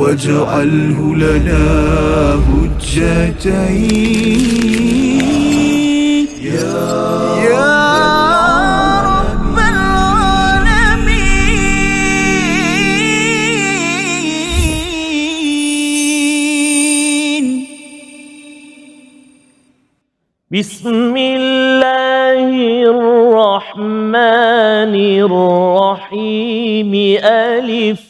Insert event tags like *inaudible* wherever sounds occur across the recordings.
واجعله لنا هجتين. يا رب العالمين. بسم الله الرحمن الرحيم. ألف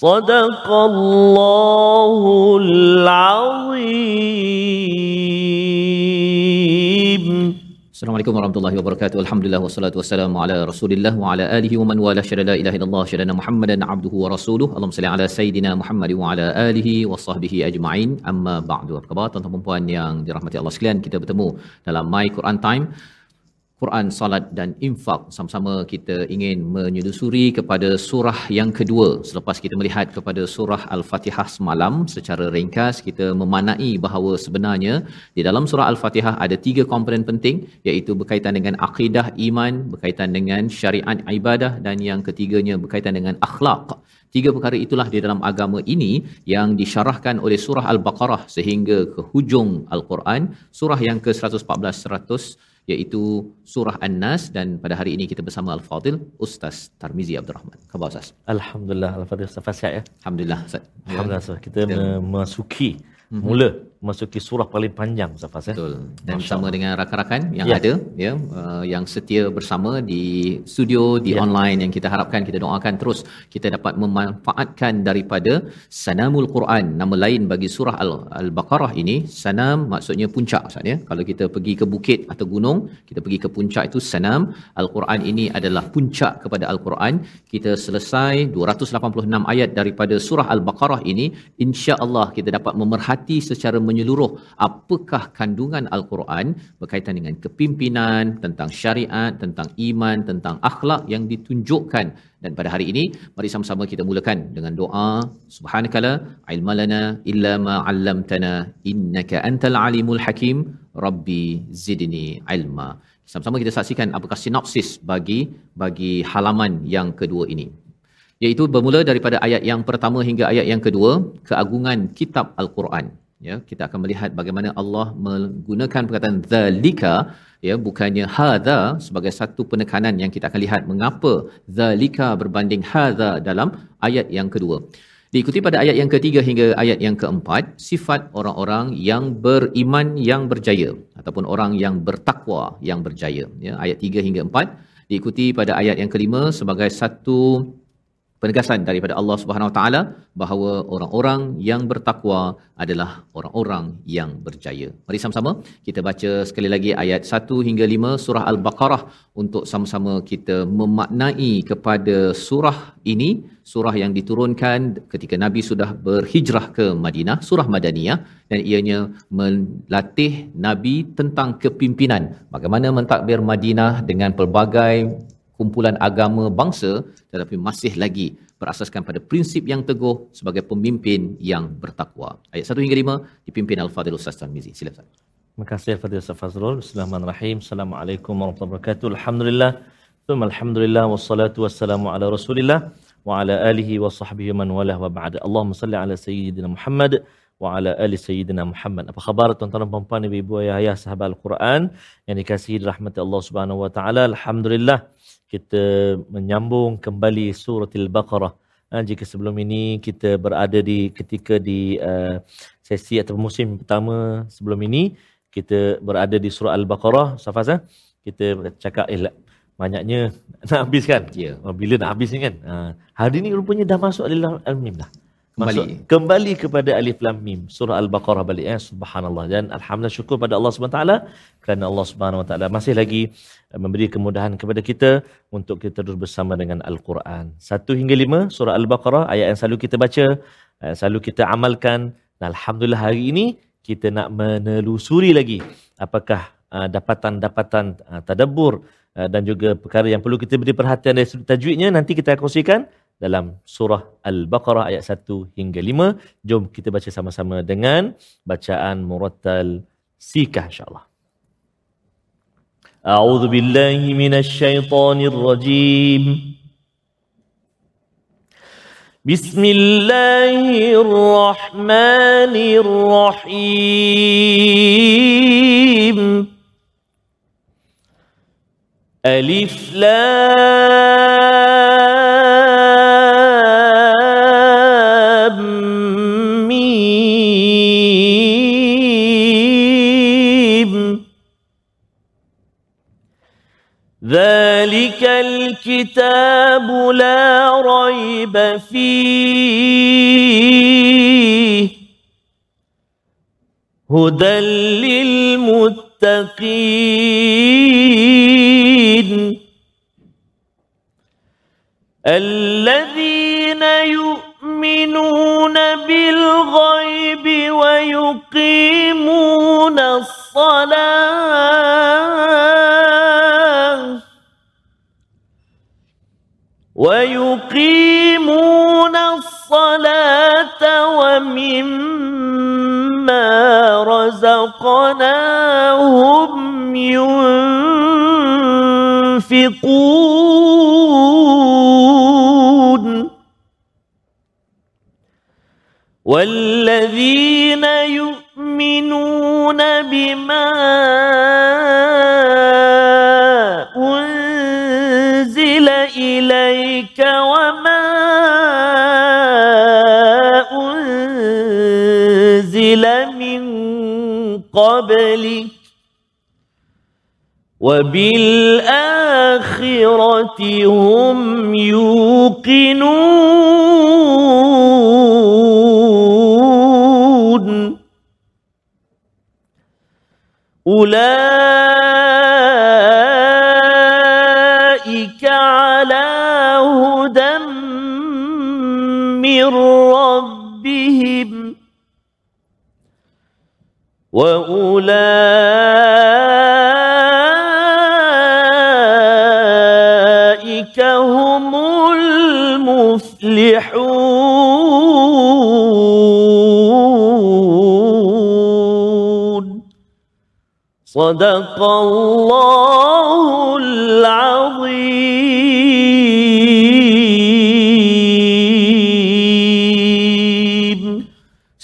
صدق الله العظيم السلام عليكم ورحمة الله وبركاته الحمد لله والصلاة والسلام على رسول الله وعلى آله ومن والاه شهد لا إله إلا الله شهدنا محمدا عبده ورسوله اللهم صل على سيدنا محمد وعلى آله وصحبه أجمعين أما بعد apa khabar tuan-tuan dan puan yang dirahmati Allah sekalian? Kita bertemu dalam My Quran Time. Quran, salat dan infak. Sama-sama kita ingin menyusuri kepada surah yang kedua. Selepas kita melihat kepada surah Al-Fatihah semalam secara ringkas kita memanai bahawa sebenarnya di dalam surah Al-Fatihah ada tiga komponen penting iaitu berkaitan dengan akidah iman, berkaitan dengan syariat ibadah dan yang ketiganya berkaitan dengan akhlak. Tiga perkara itulah di dalam agama ini yang disyarahkan oleh surah Al-Baqarah sehingga ke hujung Al-Quran, surah yang ke-114 100 iaitu surah An-Nas dan pada hari ini kita bersama Al-Fadil Ustaz Tarmizi Abdul Rahman. Khabar Ustaz? Alhamdulillah Al-Fatihah Ustaz sihat ya. Alhamdulillah Ustaz. Alhamdulillah Ustaz. Kita Ya. memasuki mula memasuki surah paling panjang Ustaz Fas ya. Betul. Dan Masya bersama dengan rakan-rakan yang Ya. ada ya uh, yang setia bersama di studio di Ya. online yang kita harapkan kita doakan terus kita dapat memanfaatkan daripada Sanamul Quran. Nama lain bagi surah Al- Al-Baqarah ini Sanam maksudnya puncak Ustaz ya. Kalau kita pergi ke bukit atau gunung, kita pergi ke puncak itu Sanam. Al-Quran ini adalah puncak kepada Al-Quran. Kita selesai 286 ayat daripada surah Al-Baqarah ini, insya-Allah kita dapat memerhati secara menyeluruh apakah kandungan Al-Quran berkaitan dengan kepimpinan, tentang syariat, tentang iman, tentang akhlak yang ditunjukkan. Dan pada hari ini mari sama-sama kita mulakan dengan doa. Subhanakala ilmalana illa ma 'allamtana innaka antal alimul hakim. Rabbi zidni ilma. Sama-sama kita saksikan apakah sinopsis bagi bagi halaman yang kedua ini. Iaitu bermula daripada ayat yang pertama hingga ayat yang kedua keagungan kitab al-Quran ya kita akan melihat bagaimana Allah menggunakan perkataan zalika ya bukannya hadza sebagai satu penekanan yang kita akan lihat mengapa zalika berbanding hadza dalam ayat yang kedua. Diikuti pada ayat yang ketiga hingga ayat yang keempat sifat orang-orang yang beriman yang berjaya ataupun orang yang bertakwa yang berjaya. Ya ayat 3 hingga 4 diikuti pada ayat yang kelima sebagai satu penegasan daripada Allah Subhanahu Wa Taala bahawa orang-orang yang bertakwa adalah orang-orang yang berjaya. Mari sama-sama kita baca sekali lagi ayat 1 hingga 5 surah Al-Baqarah untuk sama-sama kita memaknai kepada surah ini, surah yang diturunkan ketika Nabi sudah berhijrah ke Madinah, surah Madaniyah dan ianya melatih Nabi tentang kepimpinan. Bagaimana mentadbir Madinah dengan pelbagai kumpulan agama bangsa tetapi masih lagi berasaskan pada prinsip yang teguh sebagai pemimpin yang bertakwa. Ayat 1 hingga 5 dipimpin Al-Fadhil Ustaz Tarmizi. Sila Ustaz. Terima kasih Fadil Ustaz Fazrul. Bismillahirrahmanirrahim. Assalamualaikum warahmatullahi wabarakatuh. Alhamdulillah. Thumma alhamdulillah wassalatu wassalamu ala Rasulillah wa ala alihi wa sahbihi man walah wa ba'd. Allahumma salli ala sayyidina Muhammad wa ala ali sayyidina Muhammad. Apa khabar tuan-tuan dan puan-puan, ibu-ibu, ayah-ayah, sahabat Al-Quran yang dikasihi rahmat Allah Subhanahu wa taala. Alhamdulillah kita menyambung kembali surah Al-Baqarah. Ha, jika sebelum ini kita berada di ketika di uh, sesi atau musim pertama sebelum ini kita berada di surah Al-Baqarah Safaz eh? kita cakap eh banyaknya *laughs* nak habis kan Ya. oh, bila nak habis ni kan ha, hari ni rupanya dah masuk Al-Mim dah Kembali. Masuk, kembali kepada alif lam mim surah al-baqarah balik ya subhanallah dan alhamdulillah syukur pada Allah Subhanahu taala kerana Allah Subhanahu taala masih lagi eh, memberi kemudahan kepada kita untuk kita terus bersama dengan al-Quran. 1 hingga 5 surah al-baqarah ayat yang selalu kita baca, ayat selalu kita amalkan. Dan alhamdulillah hari ini kita nak menelusuri lagi apakah uh, dapatan-dapatan uh, tadabbur uh, dan juga perkara yang perlu kita beri perhatian dari sudut tajwidnya nanti kita kongsikan dalam surah Al-Baqarah ayat 1 hingga 5. Jom kita baca sama-sama dengan bacaan murattal sikah insya-Allah. أعوذ بالله من الشيطان الرجيم بسم الله الرحمن الرحيم ألف لام ذلك الكتاب لا ريب فيه هدى للمتقين الذين يؤمنون بالغيب ويقيمون الصلاة ويقيمون الصلاة ومما رزقناهم ينفقون. والذين يؤمنون بما إليك وما أنزل من قبلك وبالآخرة هم يوقنون. أولئك وأولئك هم المفلحون صدق الله العظيم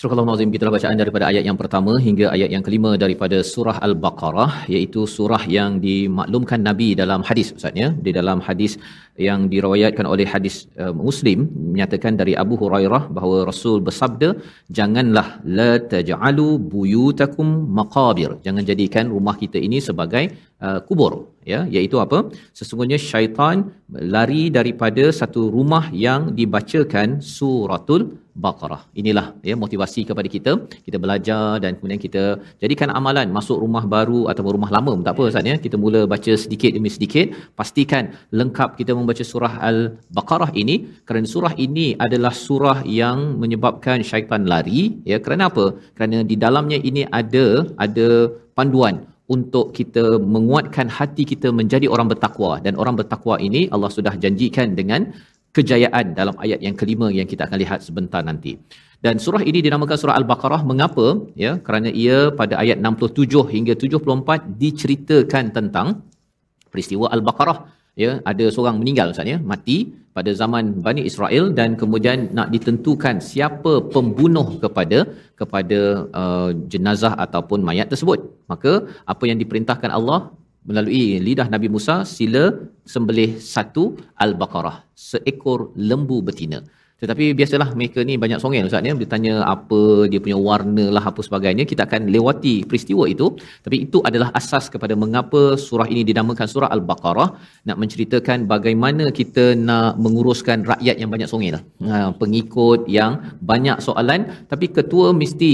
Surah Al-Nazim kita bacaan daripada ayat yang pertama hingga ayat yang kelima daripada surah Al-Baqarah iaitu surah yang dimaklumkan Nabi dalam hadis Ustaz ya. Di dalam hadis yang diriwayatkan oleh hadis uh, Muslim menyatakan dari Abu Hurairah bahawa Rasul bersabda janganlah la taj'alu buyutakum maqabir. Jangan jadikan rumah kita ini sebagai uh, kubur ya iaitu apa sesungguhnya syaitan lari daripada satu rumah yang dibacakan suratul Baqarah. Inilah ya motivasi kepada kita. Kita belajar dan kemudian kita jadikan amalan masuk rumah baru ataupun rumah lama tak apa Ustaz ya. Kita mula baca sedikit demi sedikit, pastikan lengkap kita membaca surah Al-Baqarah ini kerana surah ini adalah surah yang menyebabkan syaitan lari ya. Kerana apa? Kerana di dalamnya ini ada ada panduan untuk kita menguatkan hati kita menjadi orang bertakwa dan orang bertakwa ini Allah sudah janjikan dengan kejayaan dalam ayat yang kelima yang kita akan lihat sebentar nanti. Dan surah ini dinamakan surah Al-Baqarah mengapa? Ya, kerana ia pada ayat 67 hingga 74 diceritakan tentang peristiwa Al-Baqarah. Ya, ada seorang meninggal Ustaz ya, mati pada zaman Bani Israel dan kemudian nak ditentukan siapa pembunuh kepada kepada uh, jenazah ataupun mayat tersebut. Maka apa yang diperintahkan Allah melalui lidah Nabi Musa sila sembelih satu al-baqarah seekor lembu betina Tetapi biasalah mereka ni banyak songel Ustaz ya. Dia tanya apa dia punya warna lah apa sebagainya. Kita akan lewati peristiwa itu. Tapi itu adalah asas kepada mengapa surah ini dinamakan surah Al-Baqarah. Nak menceritakan bagaimana kita nak menguruskan rakyat yang banyak songel. Ha, pengikut yang banyak soalan. Tapi ketua mesti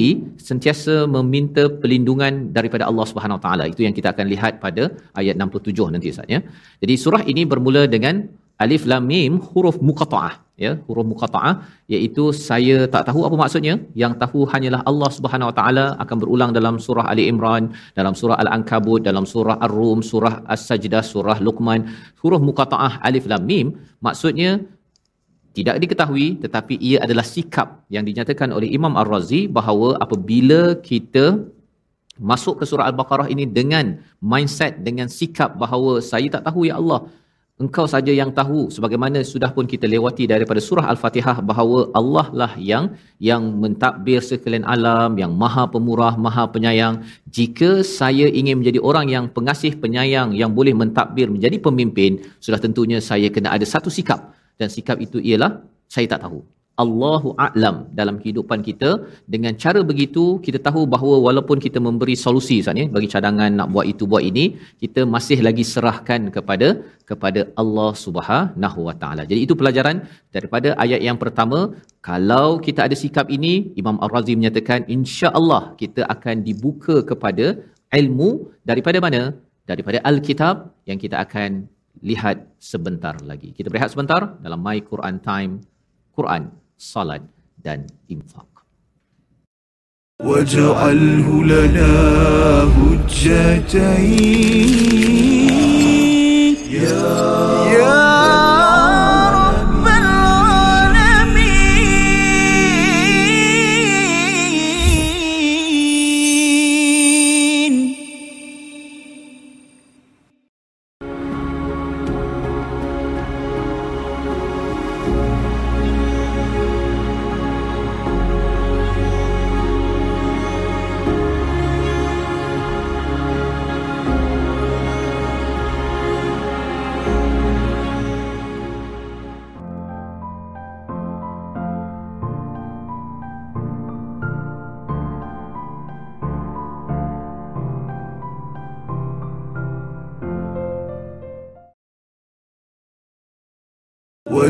sentiasa meminta perlindungan daripada Allah Subhanahu Taala. Itu yang kita akan lihat pada ayat 67 nanti Ustaz ya. Jadi surah ini bermula dengan alif lam mim huruf muqatta'ah ya huruf muqatta'ah iaitu saya tak tahu apa maksudnya. Yang tahu hanyalah Allah Subhanahu wa taala akan berulang dalam surah Ali Imran dalam surah Al-Ankabut dalam surah Ar-Rum surah As-Sajdah surah Luqman. Huruf muqatta'ah alif lam mim maksudnya tidak diketahui tetapi ia adalah sikap yang dinyatakan oleh Imam Ar-Razi bahawa apabila kita masuk ke surah Al-Baqarah ini dengan mindset dengan sikap bahawa saya tak tahu ya Allah Engkau saja yang tahu sebagaimana sudah pun kita lewati daripada surah Al-Fatihah bahawa Allah lah yang yang mentadbir sekalian alam, yang maha pemurah, maha penyayang. Jika saya ingin menjadi orang yang pengasih, penyayang, yang boleh mentadbir menjadi pemimpin, sudah tentunya saya kena ada satu sikap. Dan sikap itu ialah, saya tak tahu. Allahu a'lam dalam kehidupan kita dengan cara begitu kita tahu bahawa walaupun kita memberi solusi sebenarnya bagi cadangan nak buat itu buat ini kita masih lagi serahkan kepada kepada Allah Subhanahu wa taala. Jadi itu pelajaran daripada ayat yang pertama kalau kita ada sikap ini Imam Ar-Razi menyatakan insya-Allah kita akan dibuka kepada ilmu daripada mana? Daripada Al-Kitab yang kita akan lihat sebentar lagi. Kita berehat sebentar dalam My Quran Time Quran salat dan infak. واجعله لنا هجتين يا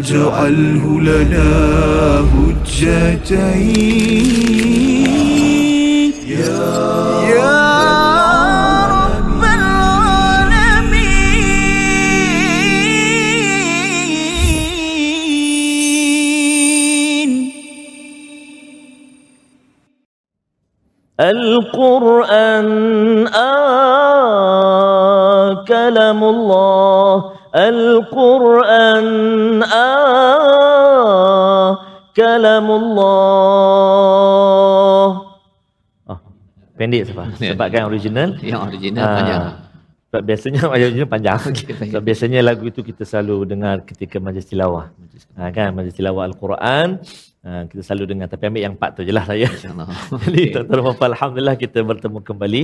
واجعله لنا هجتين. يا رب العالمين. القرآن آه كلام الله. القرآن آه كلام الله oh, pendek sebab Ya. sebab kan original Yang original Ah, panjang. sebab biasanya *laughs* ayat original panjang Okey, *laughs* baik. sebab biasanya lagu itu kita selalu dengar ketika majlis tilawah ha, kan majlis tilawah Al-Quran ha, kita selalu dengar tapi ambil yang part tu je lah saya. *laughs* Jadi tuan-tuan dan Alhamdulillah kita bertemu kembali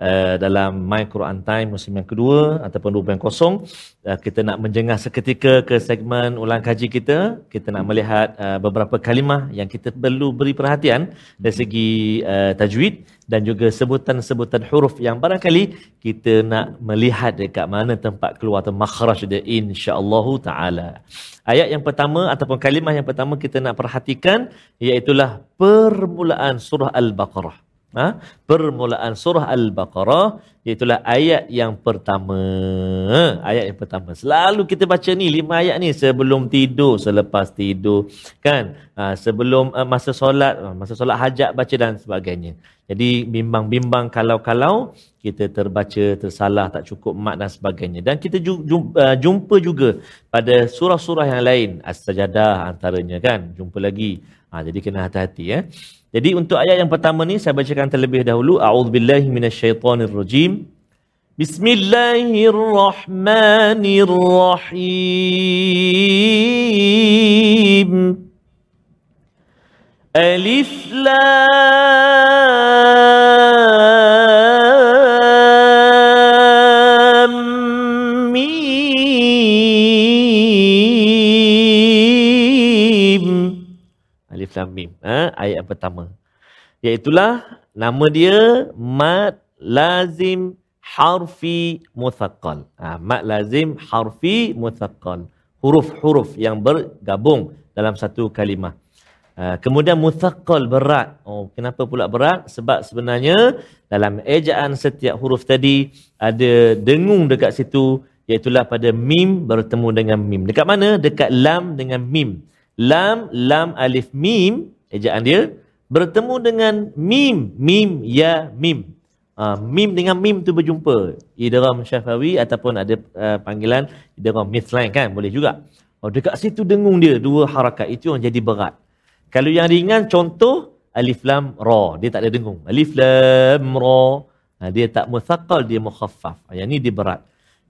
uh, dalam My Quran Time musim yang kedua ataupun 2.0 uh, kita nak menjengah seketika ke segmen ulang kaji kita. Kita nak melihat uh, beberapa kalimah yang kita perlu beri perhatian dari segi uh, tajwid dan juga sebutan-sebutan huruf yang barangkali kita nak melihat dekat mana tempat keluar atau makhraj dia insya-Allah taala. Ayat yang pertama ataupun kalimah yang pertama kita nak perhatikan iaitulah permulaan surah Al-Baqarah. Ha? Permulaan surah Al-Baqarah iaitulah ayat yang pertama. Ayat yang pertama. Selalu kita baca ni lima ayat ni sebelum tidur, selepas tidur, kan? Ha, sebelum uh, masa solat, uh, masa solat hajat baca dan sebagainya. Jadi bimbang-bimbang kalau-kalau kita terbaca tersalah tak cukup mak dan sebagainya. Dan kita ju- jum- uh, jumpa juga pada surah-surah yang lain, As-Sajadah antaranya kan. Jumpa lagi. Ha, jadi kena hati-hati ya. Jadi untuk ayat yang pertama ni saya bacakan terlebih dahulu. A'udzubillahi minasyaitonirrajim. Bismillahirrahmanirrahim. Alif lam mim. Alif lam mim. Ayat pertama. Iaitulah nama dia mad lazim harfi muthaqqal. Ha, mad lazim harfi muthaqqal. Huruf-huruf yang bergabung dalam satu kalimah. Ha, kemudian muthaqqal berat. Oh, kenapa pula berat? Sebab sebenarnya dalam ejaan setiap huruf tadi ada dengung dekat situ iaitulah pada mim bertemu dengan mim. Dekat mana? Dekat lam dengan mim. Lam, lam, alif, mim. Ejaan dia bertemu dengan mim. Mim, ya, mim. Uh, mim dengan mim tu berjumpa. Idram syafawi ataupun ada uh, panggilan idram mithlain kan? Boleh juga. Oh, dekat situ dengung dia dua harakat. Itu yang jadi berat. Kalau yang ringan contoh alif lam ra. Dia tak ada dengung. Alif lam ra. Ha, dia tak muthaqal, dia mukhaffaf. Yang ni dia berat.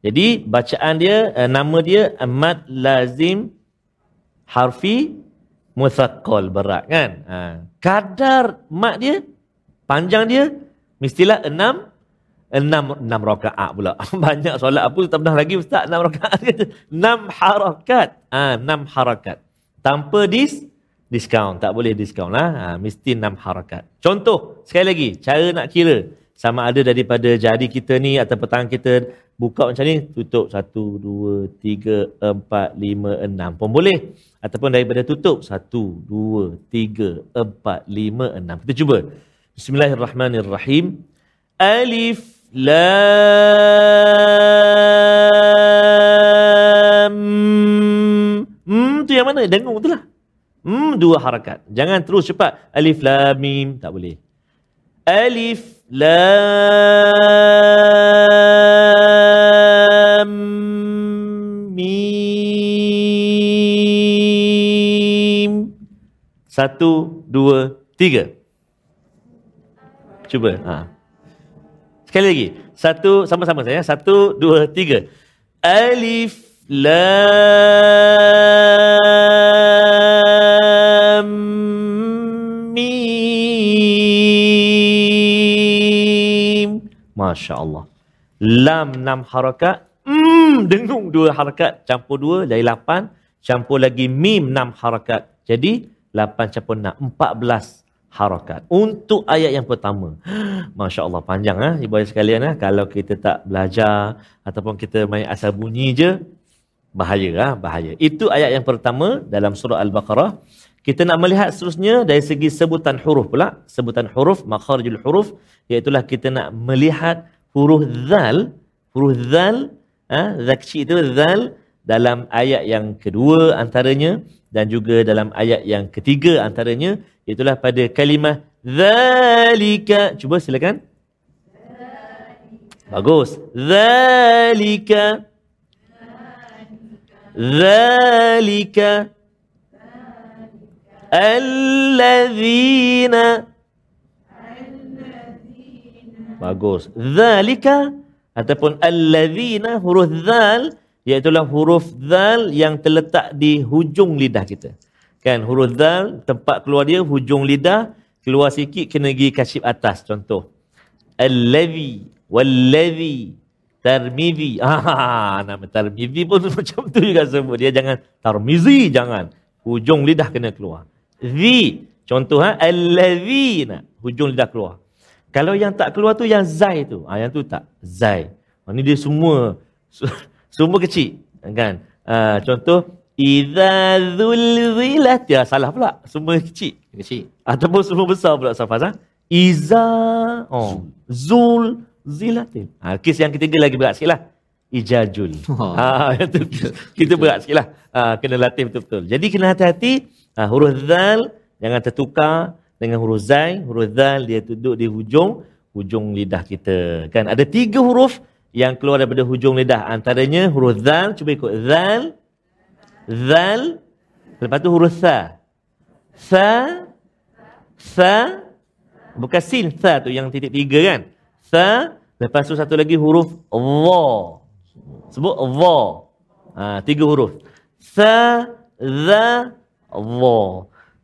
Jadi bacaan dia uh, nama dia mad lazim harfi musaqqal berat kan. Ha. kadar mat dia panjang dia mestilah enam enam enam rakaat pula. *laughs* Banyak solat apa tak pernah lagi ustaz enam rakaat. *laughs* Enam harakat. Ha, enam harakat. Tanpa dis diskaun. Tak boleh diskaun lah. Ha, mesti enam harakat. Contoh, sekali lagi, cara nak kira. Sama ada daripada jari kita ni atau petang kita buka macam ni, tutup satu, dua, tiga, empat, lima, enam pun boleh. Ataupun daripada tutup, satu, dua, tiga, empat, lima, enam. Kita cuba. Bismillahirrahmanirrahim. Alif, lam, hmm, tu yang mana? Dengung tu lah. Hmm, dua harakat. Jangan terus cepat. Alif, lam, mim. Tak boleh. Alif, lam, mim. Satu, dua, tiga. Cuba. Ha. Sekali lagi. Satu, sama-sama saya. Satu, dua, tiga. Alif, lam, mim. Masya Allah. Lam enam harakat. Hmm, dengung dua harakat. Campur dua dari lapan. Campur lagi mim enam harakat. Jadi, lapan campur enam. Empat belas harakat. Untuk ayat yang pertama. *gasps* Masya Allah panjang ah ibu ayah sekalian ah kalau kita tak belajar ataupun kita main asal bunyi je bahaya ah bahaya. Itu ayat yang pertama dalam surah Al-Baqarah. Kita nak melihat seterusnya dari segi sebutan huruf pula, sebutan huruf makharijul huruf iaitu kita nak melihat huruf zal, huruf zal ah zakshi itu zal dalam ayat yang kedua antaranya dan juga dalam ayat yang ketiga antaranya itulah pada kalimah zalika. Cuba silakan. Bagus. Zalika. Zalika allazina bagus zalika ataupun allazina huruf zal iaitulah huruf zal yang terletak di hujung lidah kita. Kan huruf zal tempat keluar dia hujung lidah keluar sikit kena pergi kasih atas contoh. Allazi wallazi tarmizi. Ah *laughs* nama tarmizi pun *laughs* macam tu juga sebut dia jangan tarmizi jangan. Hujung lidah kena keluar. Zi contoh ha allazina hujung lidah keluar. Kalau yang tak keluar tu yang zai tu. Ah yang tu tak zai. Oh, ni dia semua *laughs* semua kecil. Kan? Uh, contoh, Iza zulzilat. Ya, salah pula. Semua kecil. Kecil. Ataupun semua besar pula Safaz. Ha? Iza. Oh. Zul. Zilatin. Ha, kes yang ketiga lagi berat sikit lah. Ijajul. Ha, *laughs* itu, kita berat sikit lah. Ha, kena latih betul-betul. Jadi kena hati-hati. Ha, huruf zal. Jangan tertukar dengan huruf zai. Huruf zal dia duduk di hujung. Hujung lidah kita. Kan ada tiga huruf yang keluar daripada hujung lidah antaranya huruf zal cuba ikut zal zal lepas tu huruf sa sa sa bukan sin sa tu yang titik tiga kan sa lepas tu satu lagi huruf dha sebut dha ha, tiga huruf sa za dha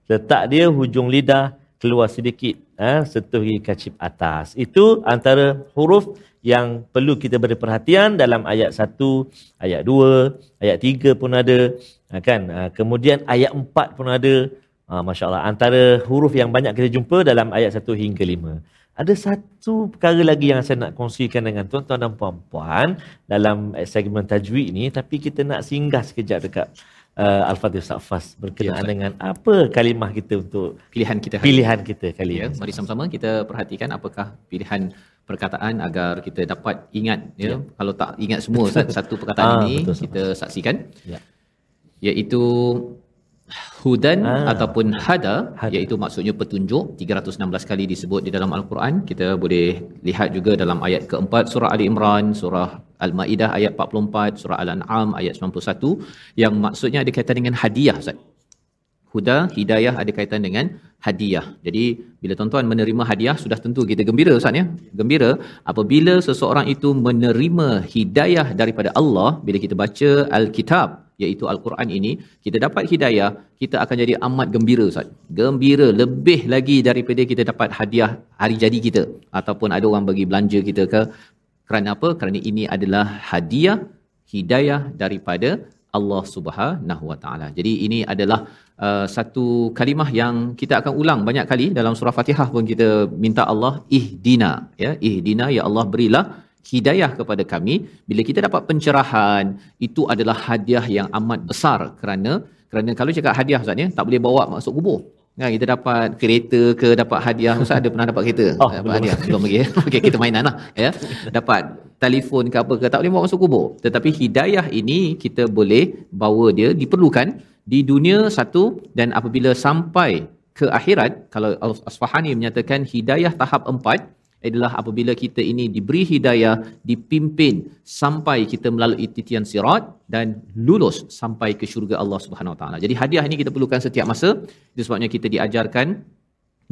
letak dia hujung lidah keluar sedikit ha, sentuh di kacip atas itu antara huruf yang perlu kita beri perhatian dalam ayat 1, ayat 2, ayat 3 pun ada. Ha, kan? Ha, kemudian ayat 4 pun ada. Masya Allah. Antara huruf yang banyak kita jumpa dalam ayat 1 hingga 5. Ada satu perkara lagi yang saya nak kongsikan dengan tuan-tuan dan puan-puan dalam eh, segmen tajwid ni tapi kita nak singgah sekejap dekat uh, Al-Fatih Safas berkenaan Ya, Ustaz. dengan apa kalimah kita untuk Pilihan kita hari pilihan kita kali Ya, ini. mari sama-sama kita perhatikan apakah pilihan perkataan agar kita dapat ingat ya. Ya. Kalau tak ingat semua Ustaz, *laughs* satu perkataan Ah, ini betul, kita saksikan Ya. iaitu hudan Ah. ataupun hada, Hada. iaitu maksudnya petunjuk 316 kali disebut di dalam al-Quran kita boleh lihat juga dalam ayat keempat surah Ali Imran surah Al-Maidah ayat 44 surah Al-An'am ayat 91 yang maksudnya ada kaitan dengan hadiah Ustaz Huda, hidayah ada kaitan dengan hadiah. Jadi bila tuan-tuan menerima hadiah sudah tentu kita gembira Ustaz ya. Gembira apabila seseorang itu menerima hidayah daripada Allah bila kita baca al-kitab iaitu al-Quran ini, kita dapat hidayah, kita akan jadi amat gembira Ustaz. Gembira lebih lagi daripada kita dapat hadiah hari jadi kita ataupun ada orang bagi belanja kita ke kerana apa? Kerana ini adalah hadiah hidayah daripada Allah Subhanahu Wa Taala. Jadi ini adalah uh, satu kalimah yang kita akan ulang banyak kali dalam surah Fatihah pun kita minta Allah ihdina ya ihdina ya Allah berilah hidayah kepada kami bila kita dapat pencerahan itu adalah hadiah yang amat besar kerana kerana kalau cakap hadiah Ustaz ya tak boleh bawa masuk kubur Kan kita dapat kereta ke dapat hadiah Ustaz ada pernah dapat kereta? Oh, dapat belum. hadiah belum lagi. *laughs* Okey kita mainan lah ya. Dapat telefon ke apa ke tak boleh bawa masuk kubur. Tetapi hidayah ini kita boleh bawa dia diperlukan di dunia satu dan apabila sampai ke akhirat kalau Al-Asfahani menyatakan hidayah tahap empat adalah apabila kita ini diberi hidayah, dipimpin sampai kita melalui titian sirat dan lulus sampai ke syurga Allah Subhanahu Wa Taala. Jadi hadiah ini kita perlukan setiap masa. Itu sebabnya kita diajarkan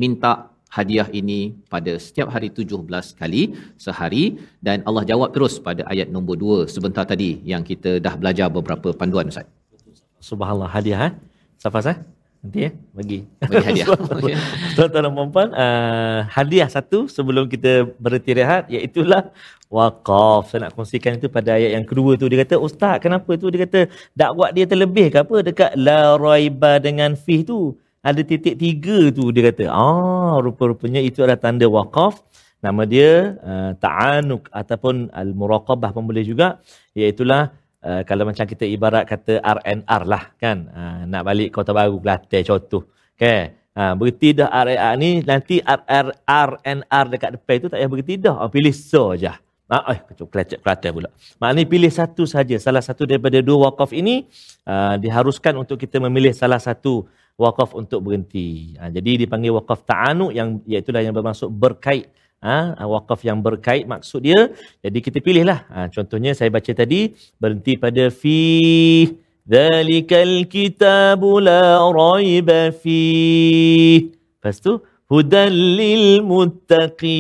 minta hadiah ini pada setiap hari 17 kali sehari dan Allah jawab terus pada ayat nombor 2 sebentar tadi yang kita dah belajar beberapa panduan Ustaz. Subhanallah hadiah ha. Safas eh? Nanti ya bagi. *laughs* Bagi hadiah. *laughs* Tuan-tuan dan puan-puan, uh, hadiah satu sebelum kita berhenti rehat iaitulah waqaf. Saya nak kongsikan itu pada ayat yang kedua tu dia kata, "Ustaz, kenapa tu dia kata dakwah dia terlebih ke apa dekat la raiba dengan fi tu?" Ada titik tiga tu dia kata. Ah, rupa-rupanya itu adalah tanda waqaf. Nama dia uh, ta'anuk ataupun al-muraqabah pun boleh juga. Iaitulah uh, kalau macam kita ibarat kata RNR lah kan. Uh, nak balik Kota Baru Kelantan contoh. Okay. Ha, berhenti dah RNR ni nanti RNR dekat depan tu tak payah berhenti dah. Pilih so je. Ah, eh, kelecek Kelantan pula. Maknanya pilih satu saja. Salah satu daripada dua wakaf ini uh, diharuskan untuk kita memilih salah satu wakaf untuk berhenti. Ha, jadi dipanggil wakaf ta'anu yang iaitu yang bermaksud berkait. Ha, wakaf yang berkait maksud dia. Jadi kita pilihlah. Ha, contohnya saya baca tadi berhenti pada fi Zalikal kitabu la raiba fi. Lepas tu hudal lil muttaqin.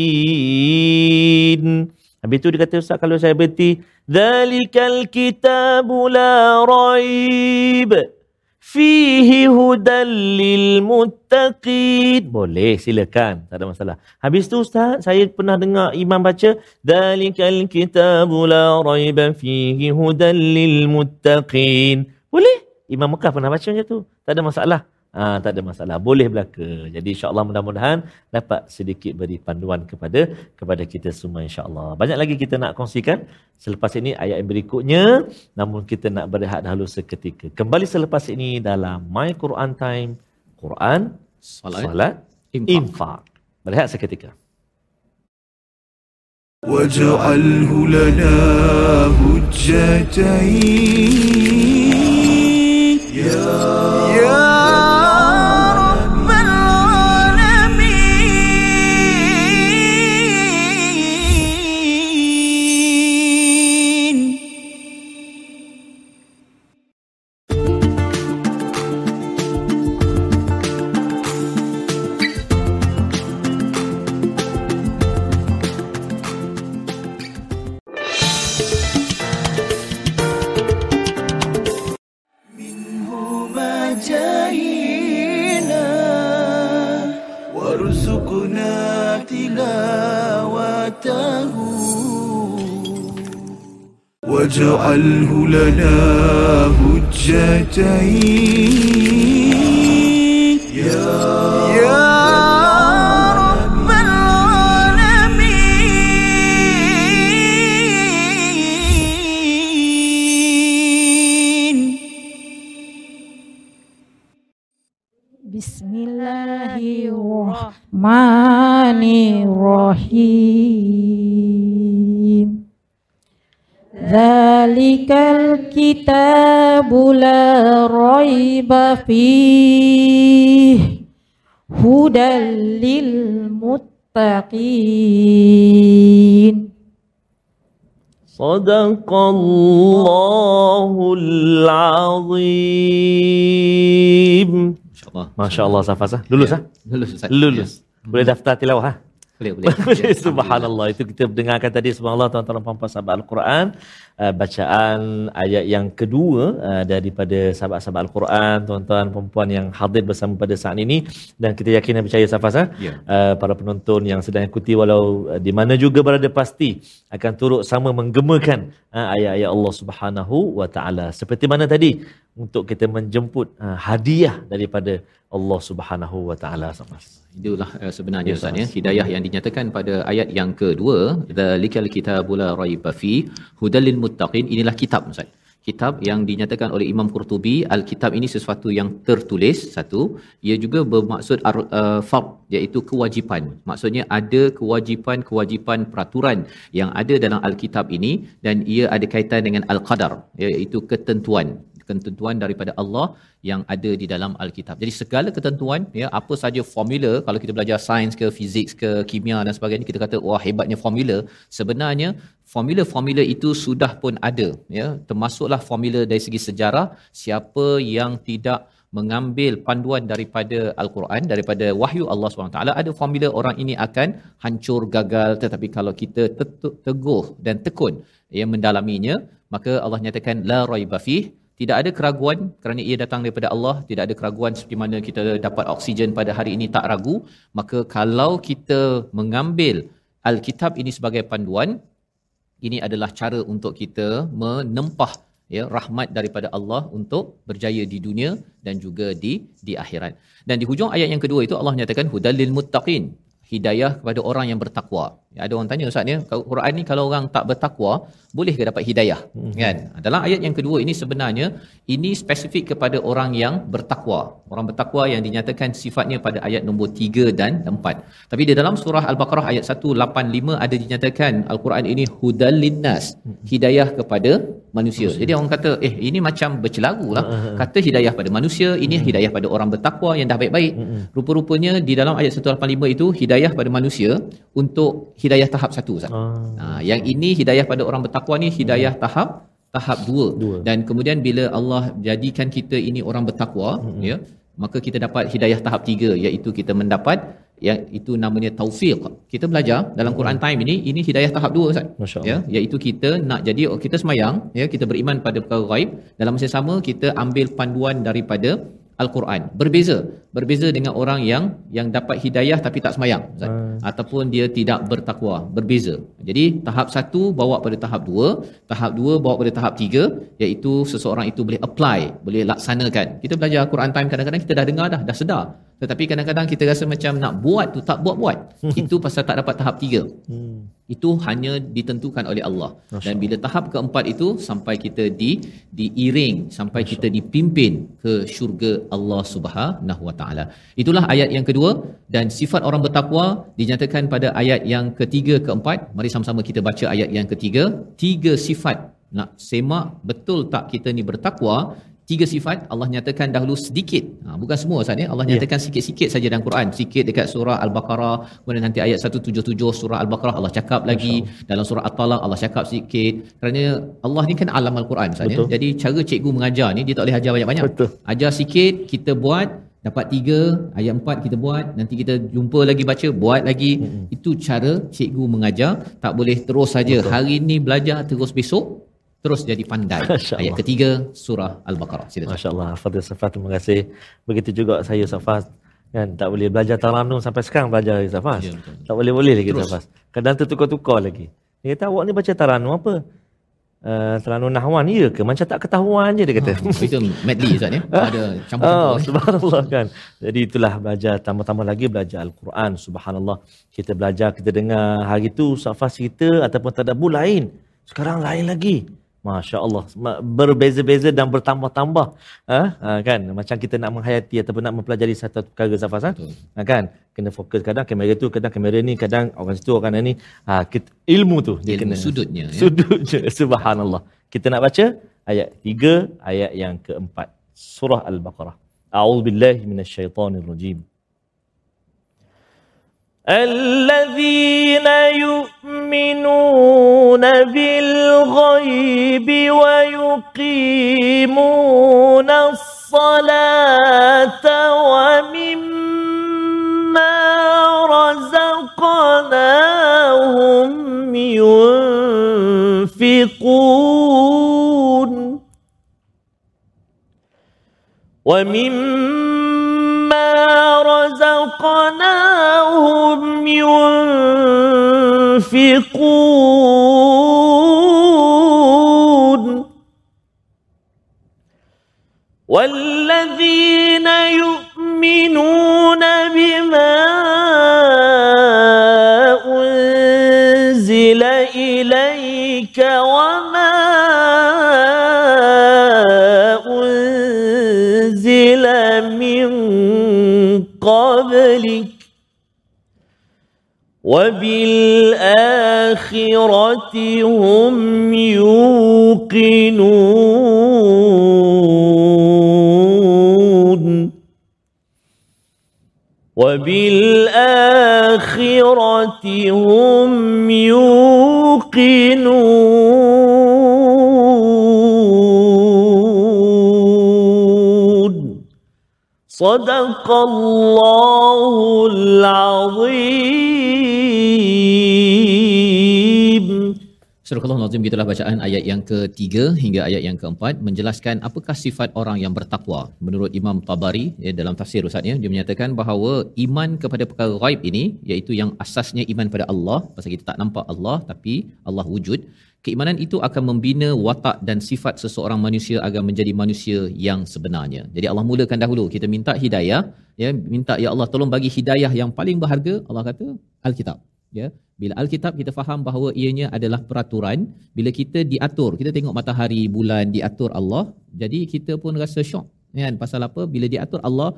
Habis tu dia kata Ustaz kalau saya berhenti Zalikal kitabu la raib fihi hudal lil muttaqin. Boleh silakan, tak ada masalah. Habis tu Ustaz, saya pernah dengar imam baca Zalikal kitabu la raiba fihi hudal lil muttaqin. Boleh? Imam Mekah pernah baca macam tu. Tak ada masalah. Ha, tak ada masalah. Boleh belaka. Jadi insya-Allah mudah-mudahan dapat sedikit beri panduan kepada kepada kita semua insya-Allah. Banyak lagi kita nak kongsikan selepas ini ayat yang berikutnya. Namun kita nak berehat dahulu seketika. Kembali selepas ini dalam My Quran Time. Quran, Salat, salat, infak. infak. Berehat seketika. واجعله لنا هجتين يا raiba fih hudal lil muttaqin. صدق الله العظيم InsyaAllah. Masya Allah Safas ah. Lulus Ya. ah? Lulus Ustaz. Lulus. Boleh daftar tilawah ah? boleh, boleh. *laughs* Boleh, Subhanallah. Itu kita dengarkan tadi subhanallah tuan-tuan dan puan-puan sahabat Al-Quran. Uh, bacaan ayat yang kedua uh, daripada sahabat-sahabat Al-Quran, tuan-tuan puan-puan yang hadir bersama pada saat ini dan kita yakin dan percaya Safas ah, Ya. uh, para penonton yang sedang ikuti walau uh, di mana juga berada pasti akan turut sama menggemakan uh, ayat-ayat Allah Subhanahu wa taala. Seperti mana tadi untuk kita menjemput uh, hadiah daripada Allah Subhanahu wa taala. Itulah uh, sebenarnya Ya, Ustaz ya. Hidayah yang dinyatakan pada ayat yang kedua, dzalikal kitabul raiba fi hudal lil muttaqin. Inilah kitab Ustaz. Kitab yang dinyatakan oleh Imam Qurtubi, al-kitab ini sesuatu yang tertulis satu, ia juga bermaksud ar- uh, fard iaitu kewajipan. Maksudnya ada kewajipan-kewajipan peraturan yang ada dalam al-kitab ini dan ia ada kaitan dengan al-qadar iaitu ketentuan ketentuan daripada Allah yang ada di dalam Alkitab. Jadi segala ketentuan ya apa saja formula kalau kita belajar sains ke fizik ke kimia dan sebagainya kita kata wah hebatnya formula. Sebenarnya formula-formula itu sudah pun ada ya. Termasuklah formula dari segi sejarah siapa yang tidak mengambil panduan daripada al-Quran daripada wahyu Allah SWT ada formula orang ini akan hancur gagal. Tetapi kalau kita teguh dan tekun yang mendalaminya maka Allah nyatakan la raiba fih tidak ada keraguan kerana ia datang daripada Allah tidak ada keraguan seperti mana kita dapat oksigen pada hari ini tak ragu maka kalau kita mengambil Alkitab ini sebagai panduan ini adalah cara untuk kita menempah ya rahmat daripada Allah untuk berjaya di dunia dan juga di di akhirat. Dan di hujung ayat yang kedua itu Allah nyatakan hudal lil muttaqin, hidayah kepada orang yang bertakwa. Ya, ada orang tanya ustaz kalau Quran ni kalau orang tak bertakwa, boleh ke dapat hidayah? Hmm. Kan? Dalam ayat yang kedua ini sebenarnya ini spesifik kepada orang yang bertakwa. Orang bertakwa yang dinyatakan sifatnya pada ayat nombor 3 dan 4. Tapi di dalam surah Al-Baqarah ayat 185 ada dinyatakan Al-Quran ini hudal linnas, hidayah kepada manusia. Jadi orang kata, eh ini macam bercelaru lah. Kata hidayah pada manusia, ini hidayah pada orang bertakwa yang dah baik-baik. Rupa-rupanya di dalam ayat 185 itu hidayah pada manusia untuk hidayah tahap satu. Ustaz. Ah. Ha, yang ini hidayah pada orang bertakwa ni hidayah tahap tahap dua. Dua. Dan kemudian bila Allah jadikan kita ini orang bertakwa, mm-hmm. ya, maka kita dapat hidayah tahap tiga iaitu kita mendapat yang itu namanya taufiq. Kita belajar dalam Quran time ini ini hidayah tahap dua Ustaz. Ya, iaitu kita nak jadi kita semayang, ya, kita beriman pada perkara gaib, dalam masa sama kita ambil panduan daripada Al-Quran. Berbeza. Berbeza dengan orang yang yang dapat hidayah tapi tak semayang. Ustaz. Hmm. Ataupun dia tidak bertakwa. Berbeza. Jadi tahap satu bawa pada tahap dua. Tahap dua bawa pada tahap tiga. Iaitu seseorang itu boleh apply. Boleh laksanakan. Kita belajar Quran time kadang-kadang kita dah dengar dah. Dah sedar. Tetapi kadang-kadang kita rasa macam nak buat tu tak buat-buat. Itu pasal tak dapat tahap tiga. Hmm. Itu hanya ditentukan oleh Allah. Dan bila tahap keempat itu sampai kita di diiring, sampai kita dipimpin ke syurga Allah Subhanahu Wa Taala. Itulah ayat yang kedua dan sifat orang bertakwa dinyatakan pada ayat yang ketiga keempat. Mari sama-sama kita baca ayat yang ketiga. Tiga sifat nak semak betul tak kita ni bertakwa tiga sifat Allah nyatakan dahulu sedikit ha, bukan semua Ustaz ya Allah Ya. nyatakan sikit-sikit saja dalam Quran sikit dekat surah Al-Baqarah kemudian nanti ayat 177 surah Al-Baqarah Allah cakap lagi dalam surah At-Talaq Allah cakap sikit kerana Allah ni kan alam Al-Quran Ustaz ya jadi cara cikgu mengajar ni dia tak boleh ajar banyak-banyak Betul. ajar sikit kita buat dapat tiga ayat empat kita buat nanti kita jumpa lagi baca buat lagi mm itu cara cikgu mengajar tak boleh terus saja hari ni belajar terus besok terus jadi pandai Masya ayat Allah. ketiga surah Al-Baqarah silakan Masya Allah, Fadil Safas terima kasih. Begitu juga saya Safas kan tak boleh belajar Taranum sampai sekarang belajar Safas. Ya, betul. tak boleh boleh lagi. Safas. Kadang tertukar-tukar lagi. Dia kata awak ni baca Taranum apa? Uh, Taranum Nahwan ya ke? Macam tak ketahuan je dia kata. Oh, itu medley Ustaz ya *laughs* ada Oh, campur-campur eh. subhanallah kan. Jadi itulah belajar tambah-tambah lagi belajar Al-Quran. Subhanallah. Kita belajar, kita dengar hari tu Safas cerita ataupun tadabbur lain. Sekarang lain lagi. Masya Allah berbeza-beza dan bertambah-tambah. Ha? Ha, kan? Macam kita nak menghayati ataupun nak mempelajari satu perkara Safas ha? ha? kan? Kena fokus kadang kamera tu kadang kamera ni kadang orang situ orang ni. Ha, kita, ilmu tu dia Ilmu kena. sudutnya, ya. sudutnya. *laughs* Subhanallah. Kita nak baca ayat 3 ayat yang keempat. Surah al-baqarah. A'udzubillahi minasyaitonirrajim الذين يؤمنون بالغيب ويقيمون الصلاة ومما رزقناهم ينفقون ومما رزقناهم ينفقون والذين يؤمنون بما أنزل إليك وما أنزل من قبلك وبالآخرة هم يوقنون. وبالآخرة هم يوقنون. صدق الله العظيم. Surah Al-Nazim gitulah bacaan ayat yang ketiga hingga ayat yang keempat menjelaskan apakah sifat orang yang bertakwa. Menurut Imam Tabari ya, dalam tafsir Ustaz ya, dia menyatakan bahawa iman kepada perkara gaib ini iaitu yang asasnya iman pada Allah pasal kita tak nampak Allah tapi Allah wujud. Keimanan itu akan membina watak dan sifat seseorang manusia agar menjadi manusia yang sebenarnya. Jadi Allah mulakan dahulu kita minta hidayah ya minta ya Allah tolong bagi hidayah yang paling berharga Allah kata Alkitab ya. Bila alkitab kita faham bahawa ianya adalah peraturan bila kita diatur kita tengok matahari bulan diatur Allah jadi kita pun rasa syok. Kan? Pasal apa? Bila diatur Allah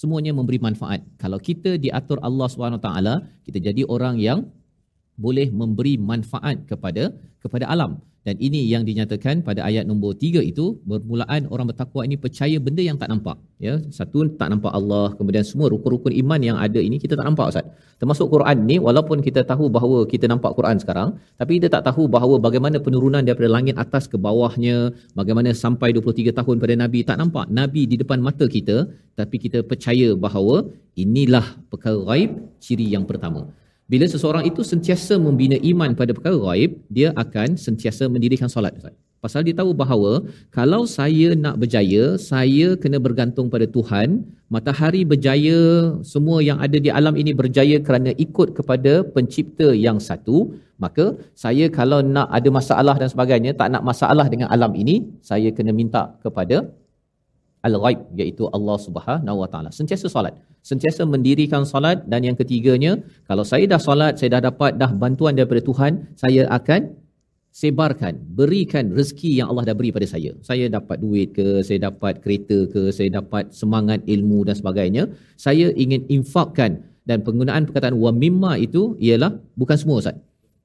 semuanya memberi manfaat. Kalau kita diatur Allah SWT kita jadi orang yang boleh memberi manfaat kepada kepada alam dan ini yang dinyatakan pada ayat nombor tiga itu bermulaan orang bertakwa ini percaya benda yang tak nampak. Ya satu tak nampak Allah kemudian semua rukun-rukun iman yang ada ini kita tak nampak ustaz. Termasuk Quran ni walaupun kita tahu bahawa kita nampak Quran sekarang tapi kita tak tahu bahawa bagaimana penurunan daripada langit atas ke bawahnya bagaimana sampai 23 tahun pada nabi tak nampak. Nabi di depan mata kita tapi kita percaya bahawa inilah perkara gaib ciri yang pertama bila seseorang itu sentiasa membina iman pada perkara gaib, dia akan sentiasa mendirikan solat. Pasal dia tahu bahawa kalau saya nak berjaya, saya kena bergantung pada Tuhan. Matahari berjaya, semua yang ada di alam ini berjaya kerana ikut kepada pencipta yang satu. Maka saya kalau nak ada masalah dan sebagainya, tak nak masalah dengan alam ini, saya kena minta kepada al-ghaib iaitu Allah Subhanahu Wa Taala. Sentiasa solat, sentiasa mendirikan solat dan yang ketiganya, kalau saya dah solat, saya dah dapat dah bantuan daripada Tuhan, saya akan sebarkan, berikan rezeki yang Allah dah beri pada saya. Saya dapat duit ke, saya dapat kereta ke, saya dapat semangat ilmu dan sebagainya. Saya ingin infakkan dan penggunaan perkataan wa mimma itu ialah bukan semua Ustaz.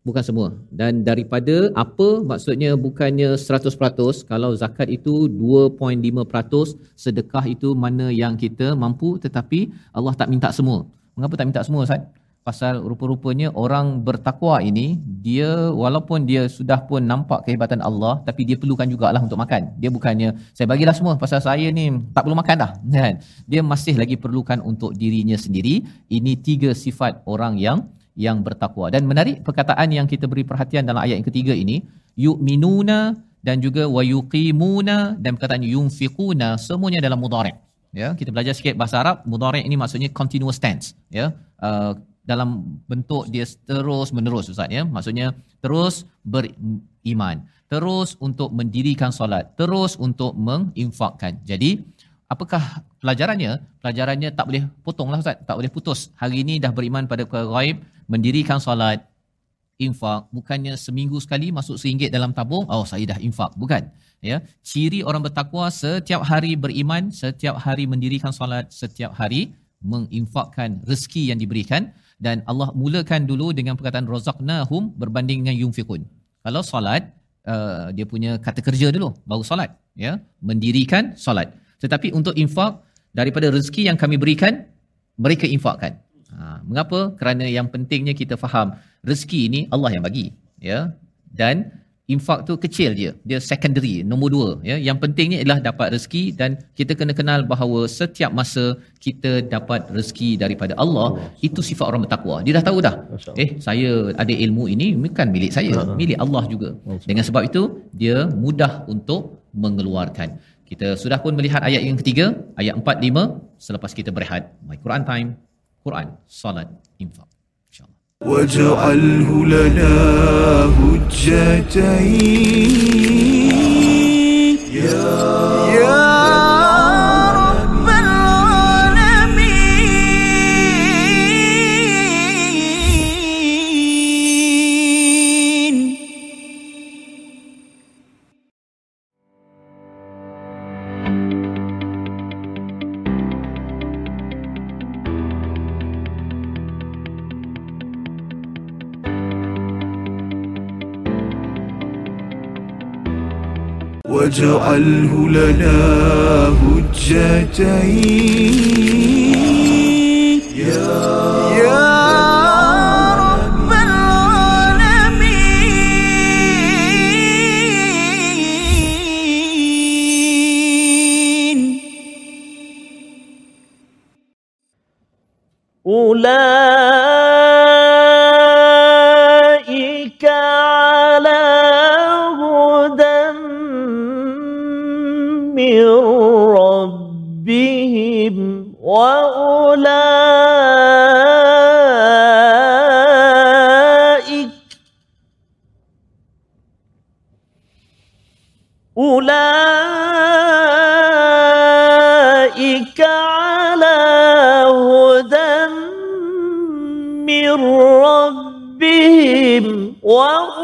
Bukan semua. Dan daripada apa maksudnya bukannya 100%, kalau zakat itu 2.5%, sedekah itu mana yang kita mampu tetapi Allah tak minta semua. Mengapa tak minta semua Ustaz? Pasal rupa-rupanya orang bertakwa ini, dia walaupun dia sudah pun nampak kehebatan Allah, tapi dia perlukan jugalah untuk makan. Dia bukannya, saya bagilah semua pasal saya ni tak perlu makan dah. *laughs* Kan? Dia masih lagi perlukan untuk dirinya sendiri. Ini tiga sifat orang yang yang bertakwa. Dan menarik perkataan yang kita beri perhatian dalam ayat yang ketiga ini, yu'minuna dan juga wa yuqimuna dan perkataan yunfiquna semuanya dalam mudhari'. Ya, kita belajar sikit bahasa Arab, mudhari' ini maksudnya continuous tense, ya. Uh, dalam bentuk dia terus menerus Ustaz ya. Maksudnya terus beriman, terus untuk mendirikan solat, terus untuk menginfakkan. Jadi apakah pelajarannya? Pelajarannya tak boleh potonglah Ustaz, tak boleh putus. Hari ini dah beriman pada perkara gaib, mendirikan solat, infak bukannya seminggu sekali masuk RM1 dalam tabung? Oh saya dah infak bukan. Ya ciri orang bertakwa setiap hari beriman setiap hari mendirikan solat setiap hari menginfakkan rezeki yang diberikan dan Allah mulakan dulu dengan perkataan razaqnahum berbanding dengan yunfiqun. Kalau solat uh, dia punya kata kerja dulu baru solat ya mendirikan solat tetapi untuk infak daripada rezeki yang kami berikan mereka infakkan mengapa? Kerana yang pentingnya kita faham rezeki ini Allah yang bagi ya. Dan infak tu kecil je dia secondary nombor dua ya. Yang pentingnya ialah dapat rezeki dan kita kena kenal bahawa setiap masa kita dapat rezeki daripada Allah itu sifat orang bertakwa. Dia dah tahu dah. Eh saya ada ilmu ini bukan milik saya milik Allah juga. Dengan sebab itu dia mudah untuk mengeluarkan. Kita sudah pun melihat ayat yang ketiga ayat 4 5 selepas kita berehat my Quran time قرآن صلاة إنفاق إن شاء الله. واجعله لنا هجتين. يا واجعله لنا هجتين. من ربهم وأولئك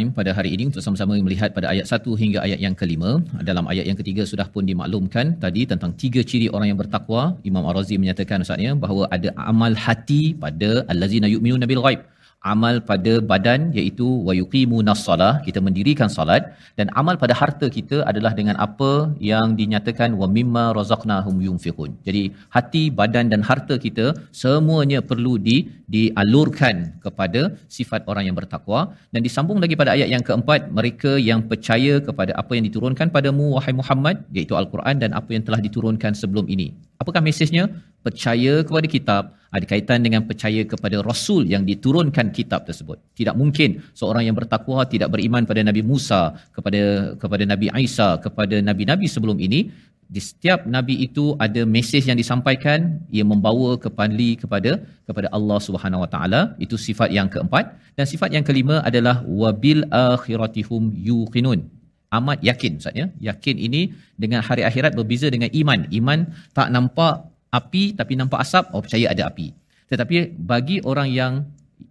Time pada hari ini untuk sama-sama melihat pada ayat 1 hingga ayat yang kelima. Dalam ayat yang ketiga sudah pun dimaklumkan tadi tentang tiga ciri orang yang bertakwa. Imam Ar-Razi menyatakan Ustaznya bahawa ada amal hati pada allazina yu'minuna bil ghaib. Amal pada badan iaitu wa salah, kita mendirikan salat dan amal pada harta kita adalah dengan apa yang dinyatakan wa mimma razaqnahum yunfiqun. Jadi hati, badan dan harta kita semuanya perlu di dialurkan kepada sifat orang yang bertakwa dan disambung lagi pada ayat yang keempat mereka yang percaya kepada apa yang diturunkan padamu wahai Muhammad iaitu al-Quran dan apa yang telah diturunkan sebelum ini. Apakah mesejnya? Percaya kepada kitab ada kaitan dengan percaya kepada rasul yang diturunkan kitab tersebut. Tidak mungkin seorang yang bertakwa tidak beriman pada Nabi Musa, kepada kepada Nabi Isa, kepada nabi-nabi sebelum ini di setiap nabi itu ada mesej yang disampaikan ia membawa kembali kepada kepada Allah Subhanahu Wa Taala. Itu sifat yang keempat. Dan sifat yang kelima adalah wabil akhiratihum yuqinun. Amat yakin maksudnya yakin ini dengan hari akhirat berbeza dengan iman. Iman tak nampak api tapi nampak asap oh percaya ada api. Tetapi bagi orang yang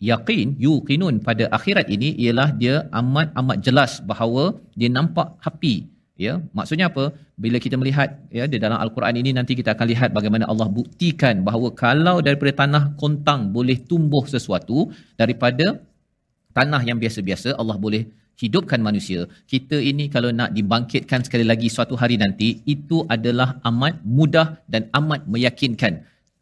yakin yuqinun pada akhirat ini ialah dia amat amat jelas bahawa dia nampak api. Ya maksudnya apa? Bila kita melihat ya di dalam al-Quran ini nanti kita akan lihat bagaimana Allah buktikan bahawa kalau daripada tanah kontang boleh tumbuh sesuatu daripada tanah yang biasa-biasa Allah boleh hidupkan manusia kita ini kalau nak dibangkitkan sekali lagi suatu hari nanti itu adalah amat mudah dan amat meyakinkan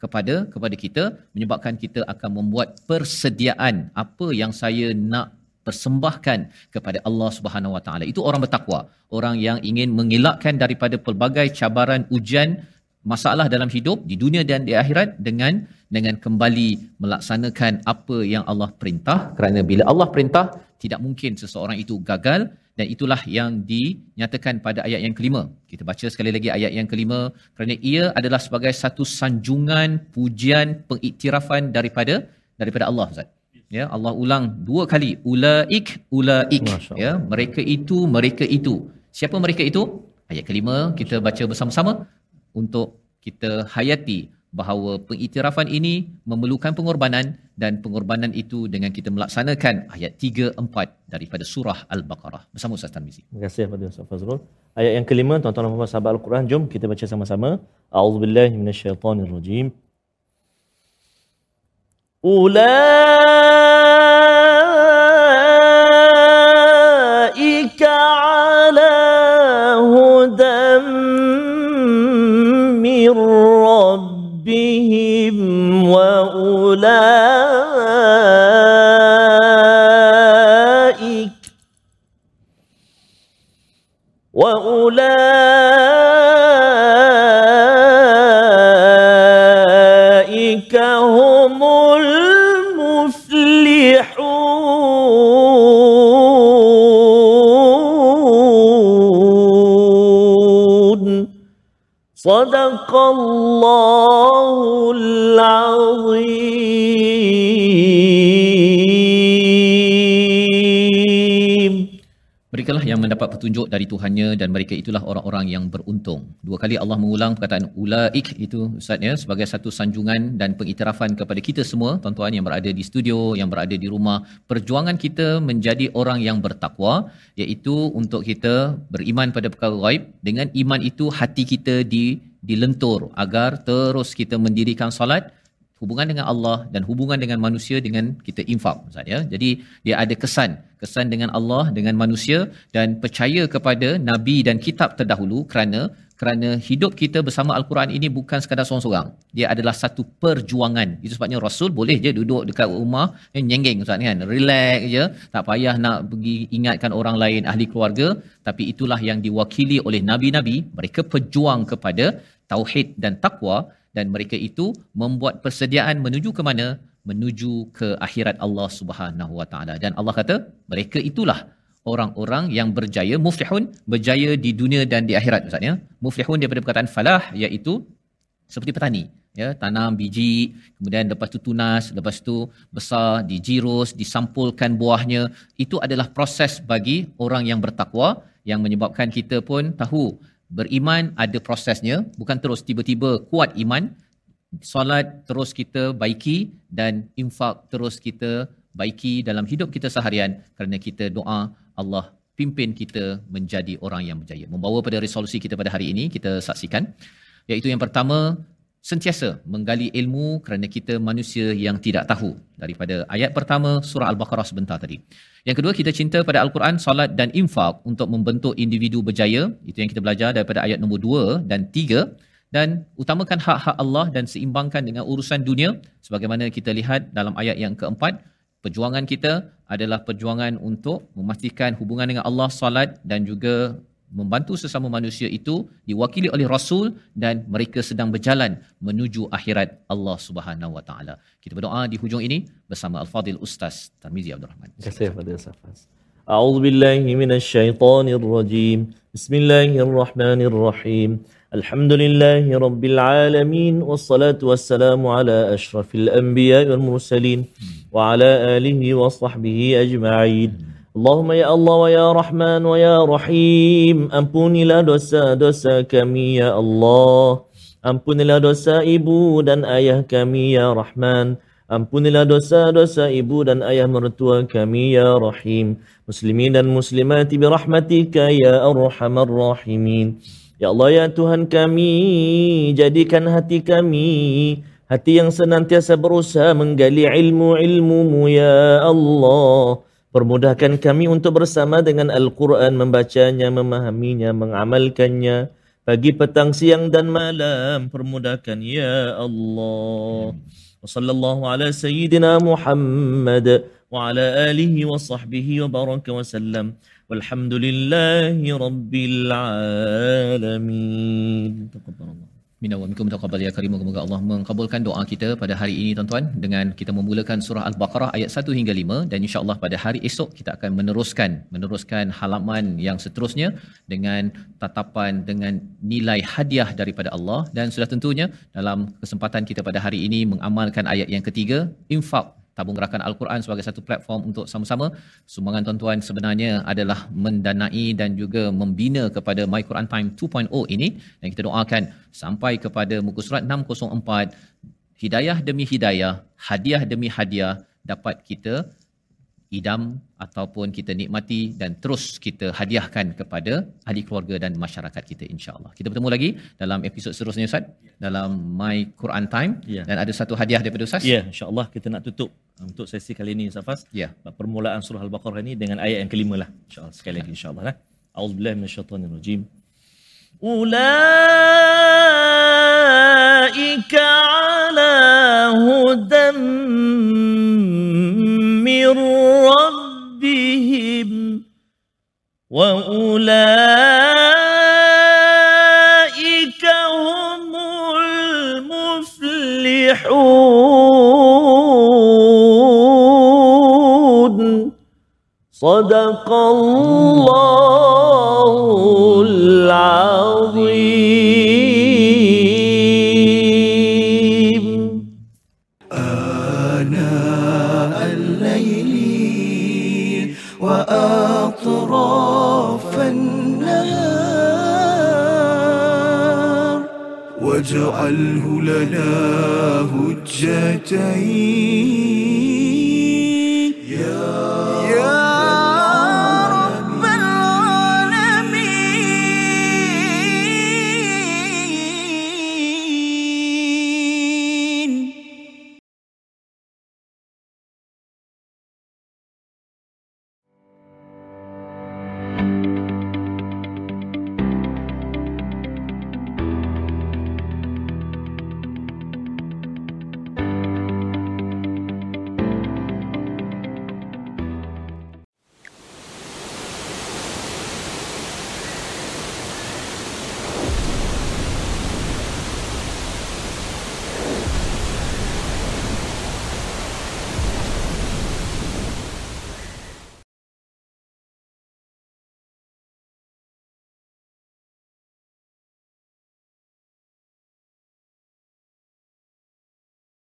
kepada kepada kita menyebabkan kita akan membuat persediaan apa yang saya nak persembahkan kepada Allah Subhanahu Wa Taala. Itu orang bertakwa, orang yang ingin mengelakkan daripada pelbagai cabaran ujian masalah dalam hidup di dunia dan di akhirat dengan dengan kembali melaksanakan apa yang Allah perintah kerana bila Allah perintah tidak mungkin seseorang itu gagal dan itulah yang dinyatakan pada ayat yang kelima. Kita baca sekali lagi ayat yang kelima kerana ia adalah sebagai satu sanjungan, pujian, pengiktirafan daripada daripada Allah Ustaz. Ya, Allah ulang dua kali ulaik ulaik ya, mereka itu mereka itu. Siapa mereka itu? Ayat kelima kita baca bersama-sama untuk kita hayati bahawa pengiktirafan ini memerlukan pengorbanan dan pengorbanan itu dengan kita melaksanakan ayat 3 4 daripada surah al-baqarah bersama Ustaz Tarmizi. Terima kasih kepada Ustaz Fazrul. Ayat yang kelima tuan-tuan dan puan-puan sahabat al-Quran jom kita baca sama-sama. A'udzubillahi minasyaitonirrajim. Ulaa mendapat petunjuk dari Tuhannya dan mereka itulah orang-orang yang beruntung. Dua kali Allah mengulang perkataan ulaik itu Ustaz ya sebagai satu sanjungan dan pengiktirafan kepada kita semua tuan-tuan yang berada di studio, yang berada di rumah. Perjuangan kita menjadi orang yang bertakwa iaitu untuk kita beriman pada perkara gaib. Dengan iman itu hati kita di dilentur agar terus kita mendirikan solat hubungan dengan Allah dan hubungan dengan manusia dengan kita infak ya. Jadi dia ada kesan, kesan dengan Allah dengan manusia dan percaya kepada nabi dan kitab terdahulu kerana kerana hidup kita bersama al-Quran ini bukan sekadar seorang-seorang. Dia adalah satu perjuangan. Itu sebabnya Rasul boleh je duduk dekat rumah eh, nyenggeng Ustaz kan. Relax je, tak payah nak pergi ingatkan orang lain ahli keluarga, tapi itulah yang diwakili oleh nabi-nabi, mereka pejuang kepada tauhid dan takwa dan mereka itu membuat persediaan menuju ke mana? Menuju ke akhirat Allah Subhanahu Wa Taala. Dan Allah kata mereka itulah orang-orang yang berjaya muflihun berjaya di dunia dan di akhirat Ustaz ya. Muflihun daripada perkataan falah iaitu seperti petani ya. Tanam biji kemudian lepas tu tunas lepas tu besar dijirus disampulkan buahnya. Itu adalah proses bagi orang yang bertakwa yang menyebabkan kita pun tahu beriman ada prosesnya. Bukan terus tiba-tiba kuat iman. Solat terus kita baiki dan infak terus kita baiki dalam hidup kita seharian kerana kita doa Allah pimpin kita menjadi orang yang berjaya. Membawa pada resolusi kita pada hari ini kita saksikan. Iaitu yang pertama sentiasa menggali ilmu kerana kita manusia yang tidak tahu daripada ayat pertama surah al-baqarah sebentar tadi. Yang kedua kita cinta pada al-Quran, solat dan infak untuk membentuk individu berjaya. Itu yang kita belajar daripada ayat nombor 2 dan 3 dan utamakan hak-hak Allah dan seimbangkan dengan urusan dunia sebagaimana kita lihat dalam ayat yang keempat perjuangan kita adalah perjuangan untuk memastikan hubungan dengan Allah solat dan juga membantu sesama manusia itu diwakili oleh rasul dan mereka sedang berjalan menuju akhirat Allah Subhanahu wa taala. Kita berdoa di hujung ini bersama Al-Fadil Ustaz Tarmizi Abdul Rahman. Terima kasih kepada Ustaz Faz. أعوذ بالله من الشيطان الرجيم بسم الله الرحمن الرحيم الحمد لله رب العالمين والصلاة والسلام على أشرف الأنبياء والمرسلين وعلى آله وصحبه أجمعين Allahumma ya Allah wa ya Rahman wa ya Rahim. Ampunilah dosa-dosa kami ya Allah. Ampunilah dosa ibu dan ayah kami ya Rahman. Ampunilah dosa-dosa ibu dan ayah mertua kami ya Rahim. Muslimin dan muslimati birahmatika ya Arhamar Rahimin. Ya Allah ya Tuhan kami jadikan hati kami Hati yang senantiasa berusaha menggali ilmu-ilmumu ya Allah. Permudahkan kami untuk bersama dengan Al-Quran membacanya, memahaminya, mengamalkannya. Pagi, petang, siang dan malam. Permudahkan ya Allah. وصلى الله على سيدنا محمد وعلى wa وصحبه wa وسلم والحمد لله رب العالمين تقبل الله Minna wa minkum taqabbal ya karim semoga Allah mengabulkan doa kita pada hari ini tuan-tuan. Dengan kita memulakan surah al-Baqarah ayat 1 hingga 5 dan insya-Allah pada hari esok kita akan meneruskan meneruskan halaman yang seterusnya dengan tatapan dengan nilai hadiah daripada Allah. Dan sudah tentunya dalam kesempatan kita pada hari ini mengamalkan ayat yang ketiga infak tabung gerakan Al-Quran sebagai satu platform untuk sama-sama. Sumbangan tuan-tuan sebenarnya adalah mendanai dan juga membina kepada My Quran Time 2.0 ini. Dan kita doakan sampai kepada muka surat 604 hidayah demi hidayah hadiah demi hadiah dapat kita idam ataupun kita nikmati dan terus kita hadiahkan kepada ahli keluarga dan masyarakat kita insyaallah. Kita bertemu lagi dalam episod seterusnya Ustaz dalam My Quran Time yeah. dan ada satu hadiah daripada Ustaz. Ya, insyaallah kita nak tutup untuk sesi kali ini Ustaz Fas. Ya. Permulaan surah Al-Baqarah ini dengan ayat yang kelima lah. Insyaallah sekali lagi insyaallah lah. A'udzu billahi rajim. Ulaika ala hudam وأولئك هم المفلحون صدق الله العظيم واجعله لنا هجتين.